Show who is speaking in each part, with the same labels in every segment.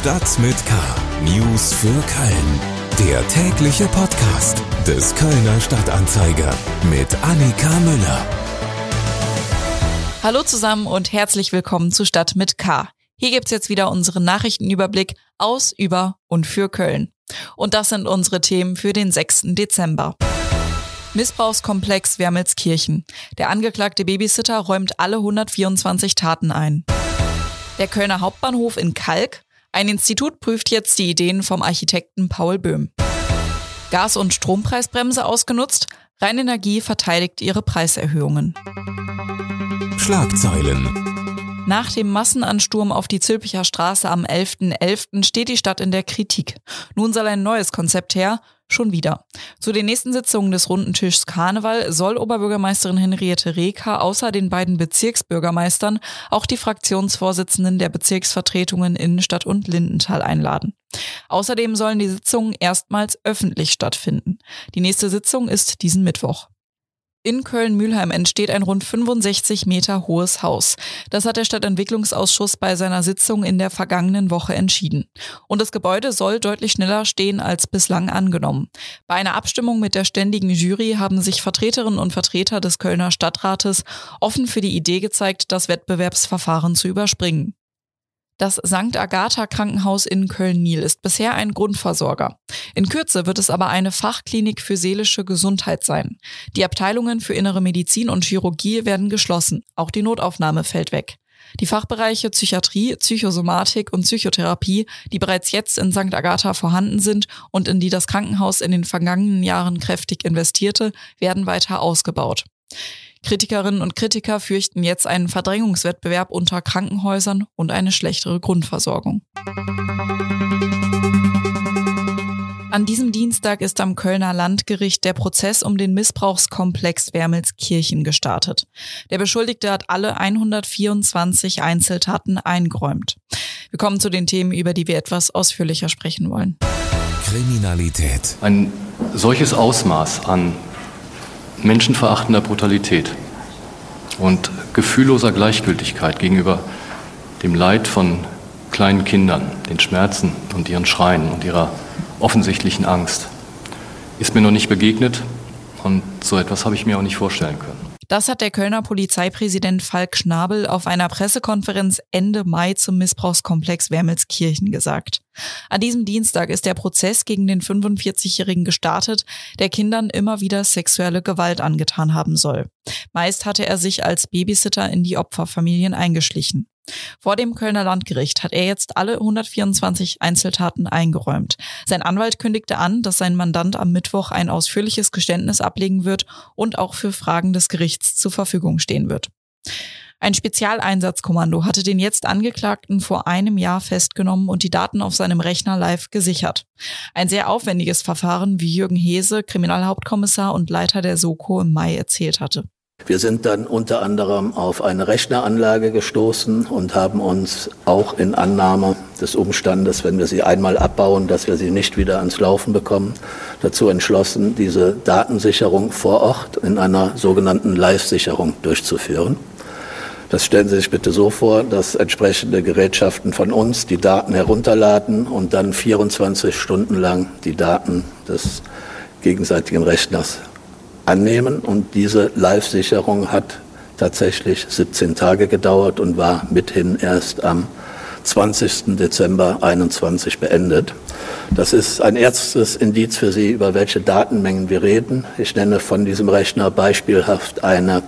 Speaker 1: Stadt mit K. News für Köln. Der tägliche Podcast des Kölner Stadtanzeiger mit Annika Müller.
Speaker 2: Hallo zusammen und herzlich willkommen zu Stadt mit K. Hier gibt's jetzt wieder unseren Nachrichtenüberblick aus, über und für Köln. Und das sind unsere Themen für den 6. Dezember. Missbrauchskomplex Wermelskirchen. Der angeklagte Babysitter räumt alle 124 Taten ein. Der Kölner Hauptbahnhof in Kalk. Ein Institut prüft jetzt die Ideen vom Architekten Paul Böhm. Gas- und Strompreisbremse ausgenutzt. Rheinenergie verteidigt ihre Preiserhöhungen.
Speaker 1: Schlagzeilen.
Speaker 2: Nach dem Massenansturm auf die Zülpicher Straße am 11.11. .11. steht die Stadt in der Kritik. Nun soll ein neues Konzept her, schon wieder. Zu den nächsten Sitzungen des Runden Tischs Karneval soll Oberbürgermeisterin Henriette Reker außer den beiden Bezirksbürgermeistern auch die Fraktionsvorsitzenden der Bezirksvertretungen Innenstadt und Lindenthal einladen. Außerdem sollen die Sitzungen erstmals öffentlich stattfinden. Die nächste Sitzung ist diesen Mittwoch. In Köln-Mülheim entsteht ein rund 65 Meter hohes Haus. Das hat der Stadtentwicklungsausschuss bei seiner Sitzung in der vergangenen Woche entschieden. Und das Gebäude soll deutlich schneller stehen als bislang angenommen. Bei einer Abstimmung mit der ständigen Jury haben sich Vertreterinnen und Vertreter des Kölner Stadtrates offen für die Idee gezeigt, das Wettbewerbsverfahren zu überspringen. Das St. Agatha Krankenhaus in Köln-Niel ist bisher ein Grundversorger. In Kürze wird es aber eine Fachklinik für seelische Gesundheit sein. Die Abteilungen für innere Medizin und Chirurgie werden geschlossen. Auch die Notaufnahme fällt weg. Die Fachbereiche Psychiatrie, Psychosomatik und Psychotherapie, die bereits jetzt in St. Agatha vorhanden sind und in die das Krankenhaus in den vergangenen Jahren kräftig investierte, werden weiter ausgebaut. Kritikerinnen und Kritiker fürchten jetzt einen Verdrängungswettbewerb unter Krankenhäusern und eine schlechtere Grundversorgung. An diesem Dienstag ist am Kölner Landgericht der Prozess um den Missbrauchskomplex Wermelskirchen gestartet. Der Beschuldigte hat alle 124 Einzeltaten eingeräumt. Wir kommen zu den Themen, über die wir etwas ausführlicher sprechen wollen.
Speaker 1: Kriminalität.
Speaker 3: Ein solches Ausmaß an menschenverachtender Brutalität und gefühlloser Gleichgültigkeit gegenüber dem Leid von kleinen Kindern, den Schmerzen und ihren Schreien und ihrer offensichtlichen Angst ist mir noch nicht begegnet und so etwas habe ich mir auch nicht vorstellen können.
Speaker 2: Das hat der Kölner Polizeipräsident Falk Schnabel auf einer Pressekonferenz Ende Mai zum Missbrauchskomplex Wermelskirchen gesagt. An diesem Dienstag ist der Prozess gegen den 45-Jährigen gestartet, der Kindern immer wieder sexuelle Gewalt angetan haben soll. Meist hatte er sich als Babysitter in die Opferfamilien eingeschlichen. Vor dem Kölner Landgericht hat er jetzt alle 124 Einzeltaten eingeräumt. Sein Anwalt kündigte an, dass sein Mandant am Mittwoch ein ausführliches Geständnis ablegen wird und auch für Fragen des Gerichts zur Verfügung stehen wird. Ein Spezialeinsatzkommando hatte den jetzt Angeklagten vor einem Jahr festgenommen und die Daten auf seinem Rechner live gesichert. Ein sehr aufwendiges Verfahren, wie Jürgen Hese, Kriminalhauptkommissar und Leiter der Soko im Mai erzählt hatte.
Speaker 4: Wir sind dann unter anderem auf eine Rechneranlage gestoßen und haben uns auch in Annahme des Umstandes, wenn wir sie einmal abbauen, dass wir sie nicht wieder ans Laufen bekommen, dazu entschlossen, diese Datensicherung vor Ort in einer sogenannten Live-Sicherung durchzuführen. Das stellen Sie sich bitte so vor, dass entsprechende Gerätschaften von uns die Daten herunterladen und dann 24 Stunden lang die Daten des gegenseitigen Rechners annehmen. Und diese Live-Sicherung hat tatsächlich 17 Tage gedauert und war mithin erst am 20. Dezember 21 beendet. Das ist ein erstes Indiz für Sie, über welche Datenmengen wir reden. Ich nenne von diesem Rechner beispielhaft eine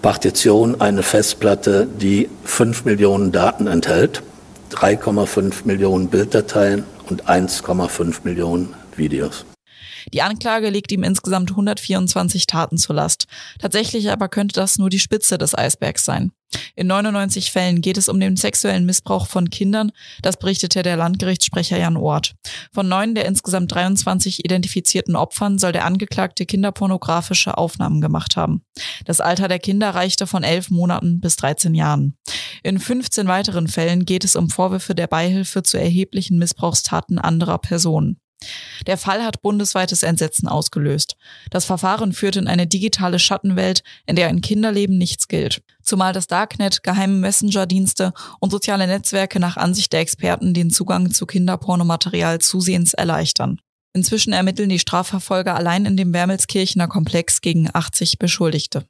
Speaker 4: Partition, eine Festplatte, die 5 Millionen Daten enthält, 3,5 Millionen Bilddateien und 1,5 Millionen Videos.
Speaker 2: Die Anklage legt ihm insgesamt 124 Taten zur Last. Tatsächlich aber könnte das nur die Spitze des Eisbergs sein. In 99 Fällen geht es um den sexuellen Missbrauch von Kindern, das berichtete der Landgerichtssprecher Jan Ort. Von neun der insgesamt 23 identifizierten Opfern soll der Angeklagte kinderpornografische Aufnahmen gemacht haben. Das Alter der Kinder reichte von elf Monaten bis 13 Jahren. In 15 weiteren Fällen geht es um Vorwürfe der Beihilfe zu erheblichen Missbrauchstaten anderer Personen. Der Fall hat bundesweites Entsetzen ausgelöst. Das Verfahren führt in eine digitale Schattenwelt, in der ein Kinderleben nichts gilt. Zumal das Darknet, geheime Messenger-Dienste und soziale Netzwerke nach Ansicht der Experten den Zugang zu Kinderpornomaterial zusehends erleichtern. Inzwischen ermitteln die Strafverfolger allein in dem Wermelskirchener Komplex gegen 80 Beschuldigte.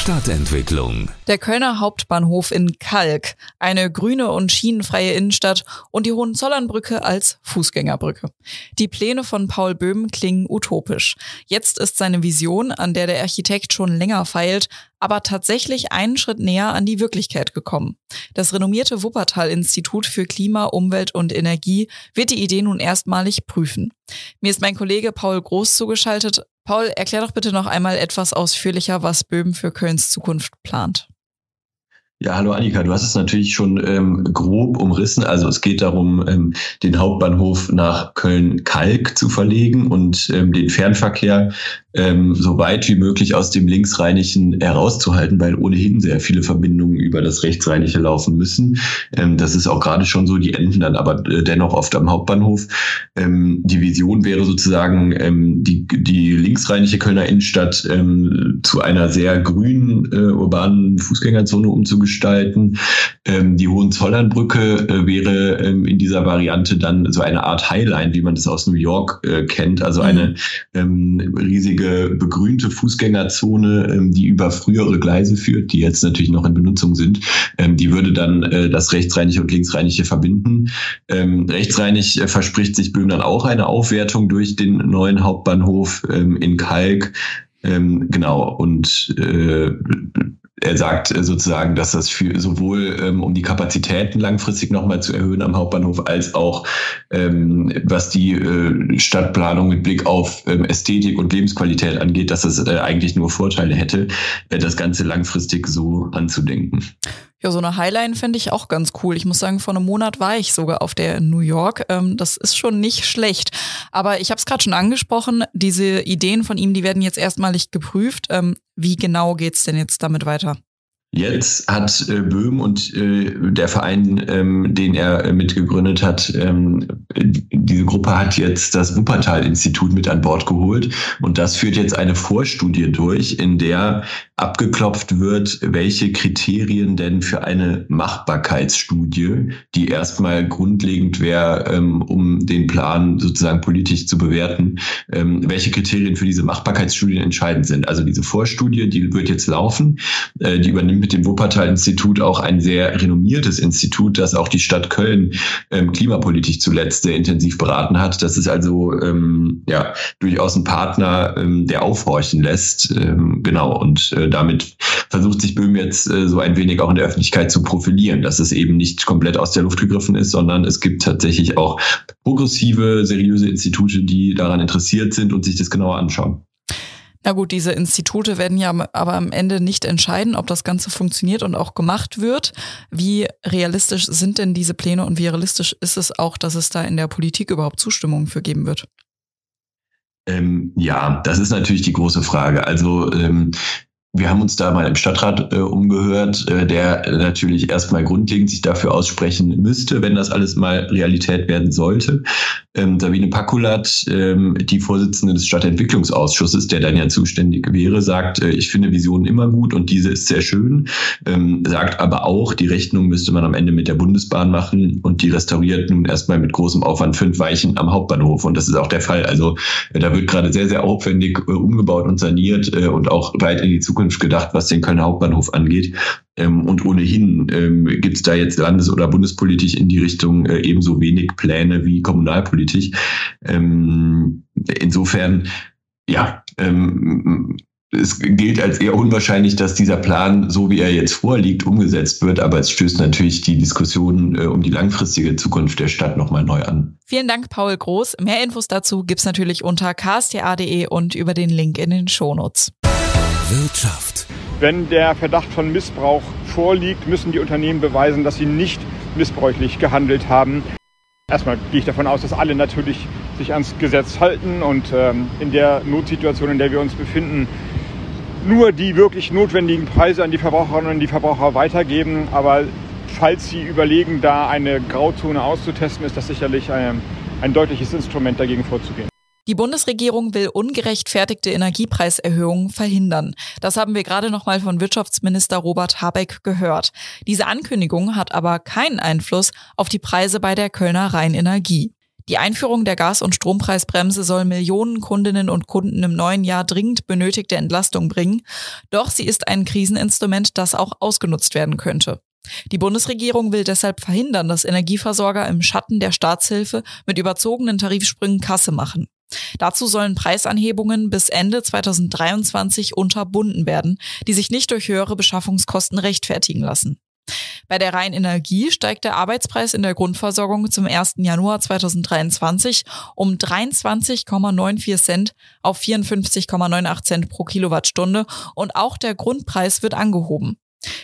Speaker 1: Stadtentwicklung.
Speaker 2: Der Kölner Hauptbahnhof in Kalk, eine grüne und schienenfreie Innenstadt und die Hohenzollernbrücke als Fußgängerbrücke. Die Pläne von Paul Böhm klingen utopisch. Jetzt ist seine Vision, an der der Architekt schon länger feilt, aber tatsächlich einen Schritt näher an die Wirklichkeit gekommen. Das renommierte Wuppertal-Institut für Klima, Umwelt und Energie wird die Idee nun erstmalig prüfen. Mir ist mein Kollege Paul Groß zugeschaltet. Paul, erklär doch bitte noch einmal etwas ausführlicher, was Böhm für Kölns Zukunft plant.
Speaker 5: Ja, hallo Annika, du hast es natürlich schon ähm, grob umrissen. Also es geht darum, ähm, den Hauptbahnhof nach Köln-Kalk zu verlegen und ähm, den Fernverkehr ähm, so weit wie möglich aus dem Linksrheinischen herauszuhalten, weil ohnehin sehr viele Verbindungen über das Rechtsrheinische laufen müssen. Ähm, das ist auch gerade schon so, die enden dann aber äh, dennoch oft am Hauptbahnhof. Ähm, die Vision wäre sozusagen, ähm, die, die linksrheinische Kölner Innenstadt ähm, zu einer sehr grünen äh, urbanen Fußgängerzone umzugestalten. Ähm, die Hohenzollernbrücke äh, wäre ähm, in dieser Variante dann so eine Art Highline, wie man das aus New York äh, kennt, also eine mhm. ähm, riesige riesige begrünte Fußgängerzone, ähm, die über frühere Gleise führt, die jetzt natürlich noch in Benutzung sind. Ähm, die würde dann äh, das Rechtsrheinische und Linksrheinische verbinden. Ähm, rechtsrheinig äh, verspricht sich Böhm dann auch eine Aufwertung durch den neuen Hauptbahnhof in Kalk. Ähm, genau, und äh, er sagt sozusagen, dass das für sowohl ähm, um die Kapazitäten langfristig nochmal zu erhöhen am Hauptbahnhof, als auch ähm, was die äh, Stadtplanung mit Blick auf ähm, Ästhetik und Lebensqualität angeht, dass es äh, eigentlich nur Vorteile hätte, äh, das Ganze langfristig so anzudenken.
Speaker 2: Ja, so eine Highline fände ich auch ganz cool. Ich muss sagen, vor einem Monat war ich sogar auf der in New York. Ähm, das ist schon nicht schlecht. Aber ich habe es gerade schon angesprochen, diese Ideen von ihm, die werden jetzt erstmalig geprüft. Ähm, wie genau geht's denn jetzt damit weiter?
Speaker 5: Jetzt hat äh, Böhm und äh, der Verein, ähm, den er äh, mitgegründet hat, ähm, diese Gruppe hat jetzt das Wuppertal-Institut mit an Bord geholt. Und das führt jetzt eine Vorstudie durch, in der abgeklopft wird, welche Kriterien denn für eine Machbarkeitsstudie, die erstmal grundlegend wäre, ähm, um den Plan sozusagen politisch zu bewerten, ähm, welche Kriterien für diese Machbarkeitsstudien entscheidend sind. Also diese Vorstudie, die wird jetzt laufen, äh, die übernimmt mit dem Wuppertal-Institut auch ein sehr renommiertes Institut, das auch die Stadt Köln ähm, klimapolitisch zuletzt sehr intensiv beraten hat. Das ist also ähm, ja durchaus ein Partner, ähm, der aufhorchen lässt. Ähm, genau, und äh, damit versucht sich Böhm jetzt äh, so ein wenig auch in der Öffentlichkeit zu profilieren, dass es eben nicht komplett aus der Luft gegriffen ist, sondern es gibt tatsächlich auch progressive, seriöse Institute, die daran interessiert sind und sich das genauer anschauen.
Speaker 2: Na gut, diese Institute werden ja aber am Ende nicht entscheiden, ob das Ganze funktioniert und auch gemacht wird. Wie realistisch sind denn diese Pläne und wie realistisch ist es auch, dass es da in der Politik überhaupt Zustimmung für geben wird?
Speaker 5: Ähm, ja, das ist natürlich die große Frage. Also ähm, wir haben uns da mal im Stadtrat äh, umgehört, äh, der natürlich erstmal grundlegend sich dafür aussprechen müsste, wenn das alles mal Realität werden sollte. Ähm, Sabine Pakulat, ähm, die Vorsitzende des Stadtentwicklungsausschusses, der dann ja zuständig wäre, sagt, äh, ich finde Visionen immer gut und diese ist sehr schön, ähm, sagt aber auch, die Rechnung müsste man am Ende mit der Bundesbahn machen und die restauriert nun erstmal mit großem Aufwand fünf Weichen am Hauptbahnhof und das ist auch der Fall. Also äh, da wird gerade sehr, sehr aufwendig äh, umgebaut und saniert äh, und auch weit in die Zukunft Zukunft gedacht, was den Kölner Hauptbahnhof angeht. Ähm, und ohnehin ähm, gibt es da jetzt landes- oder bundespolitisch in die Richtung äh, ebenso wenig Pläne wie kommunalpolitisch. Ähm, insofern, ja, ähm, es gilt als eher unwahrscheinlich, dass dieser Plan, so wie er jetzt vorliegt, umgesetzt wird. Aber es stößt natürlich die Diskussion äh, um die langfristige Zukunft der Stadt nochmal neu an.
Speaker 2: Vielen Dank, Paul Groß. Mehr Infos dazu gibt's natürlich unter ksta.de und über den Link in den Shownotes.
Speaker 1: Wirtschaft.
Speaker 6: Wenn der Verdacht von Missbrauch vorliegt, müssen die Unternehmen beweisen, dass sie nicht missbräuchlich gehandelt haben. Erstmal gehe ich davon aus, dass alle natürlich sich ans Gesetz halten und ähm, in der Notsituation, in der wir uns befinden, nur die wirklich notwendigen Preise an die Verbraucherinnen und die Verbraucher weitergeben. Aber falls Sie überlegen, da eine Grauzone auszutesten, ist das sicherlich eine, ein deutliches Instrument dagegen vorzugehen.
Speaker 2: Die Bundesregierung will ungerechtfertigte Energiepreiserhöhungen verhindern. Das haben wir gerade noch mal von Wirtschaftsminister Robert Habeck gehört. Diese Ankündigung hat aber keinen Einfluss auf die Preise bei der Kölner Rheinenergie. Die Einführung der Gas- und Strompreisbremse soll Millionen Kundinnen und Kunden im neuen Jahr dringend benötigte Entlastung bringen. Doch sie ist ein Kriseninstrument, das auch ausgenutzt werden könnte. Die Bundesregierung will deshalb verhindern, dass Energieversorger im Schatten der Staatshilfe mit überzogenen Tarifsprüngen Kasse machen. Dazu sollen Preisanhebungen bis Ende 2023 unterbunden werden, die sich nicht durch höhere Beschaffungskosten rechtfertigen lassen. Bei der Rheinenergie steigt der Arbeitspreis in der Grundversorgung zum 1. Januar 2023 um 23,94 Cent auf 54,98 Cent pro Kilowattstunde und auch der Grundpreis wird angehoben.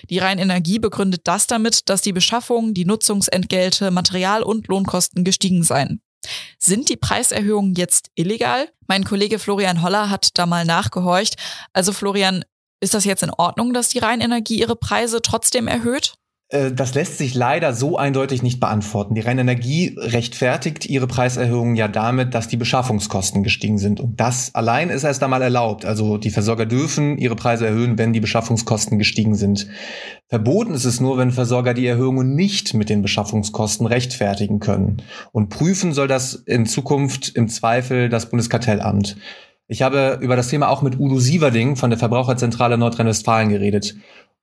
Speaker 2: Die Rheinenergie begründet das damit, dass die Beschaffung, die Nutzungsentgelte, Material- und Lohnkosten gestiegen seien. Sind die Preiserhöhungen jetzt illegal? Mein Kollege Florian Holler hat da mal nachgehorcht. Also Florian, ist das jetzt in Ordnung, dass die Rheinenergie ihre Preise trotzdem erhöht?
Speaker 7: Äh, das lässt sich leider so eindeutig nicht beantworten. Die Rheinenergie rechtfertigt ihre Preiserhöhungen ja damit, dass die Beschaffungskosten gestiegen sind. Und das allein ist erst einmal erlaubt. Also die Versorger dürfen ihre Preise erhöhen, wenn die Beschaffungskosten gestiegen sind. Verboten ist es nur, wenn Versorger die Erhöhungen nicht mit den Beschaffungskosten rechtfertigen können. Und prüfen soll das in Zukunft im Zweifel das Bundeskartellamt. Ich habe über das Thema auch mit Udo Sieverding von der Verbraucherzentrale Nordrhein-Westfalen geredet.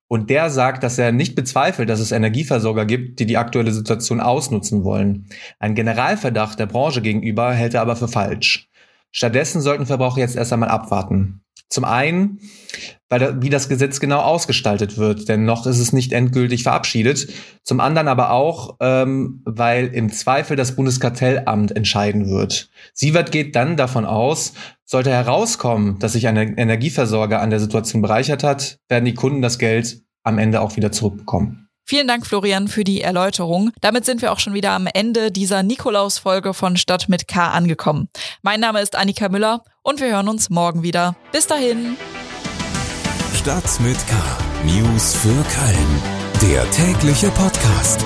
Speaker 7: Und der sagt, dass er nicht bezweifelt, dass es Energieversorger gibt, die die aktuelle Situation ausnutzen wollen. Ein Generalverdacht der Branche gegenüber hält er aber für falsch. Stattdessen sollten Verbraucher jetzt erst einmal abwarten. Zum einen, weil da, wie das Gesetz genau ausgestaltet wird, denn noch ist es nicht endgültig verabschiedet. Zum anderen aber auch, ähm, weil im Zweifel das Bundeskartellamt entscheiden wird. Sievert geht dann davon aus, sollte herauskommen, dass sich ein Energieversorger an der Situation bereichert hat, werden die Kunden das Geld am Ende auch wieder zurückbekommen.
Speaker 2: Vielen Dank, Florian, für die Erläuterung. Damit sind wir auch schon wieder am Ende dieser Nikolaus-Folge von Stadt mit K angekommen. Mein Name ist Annika Müller und wir hören uns morgen wieder. Bis dahin.
Speaker 1: Stadt mit K. News für Köln. Der tägliche Podcast.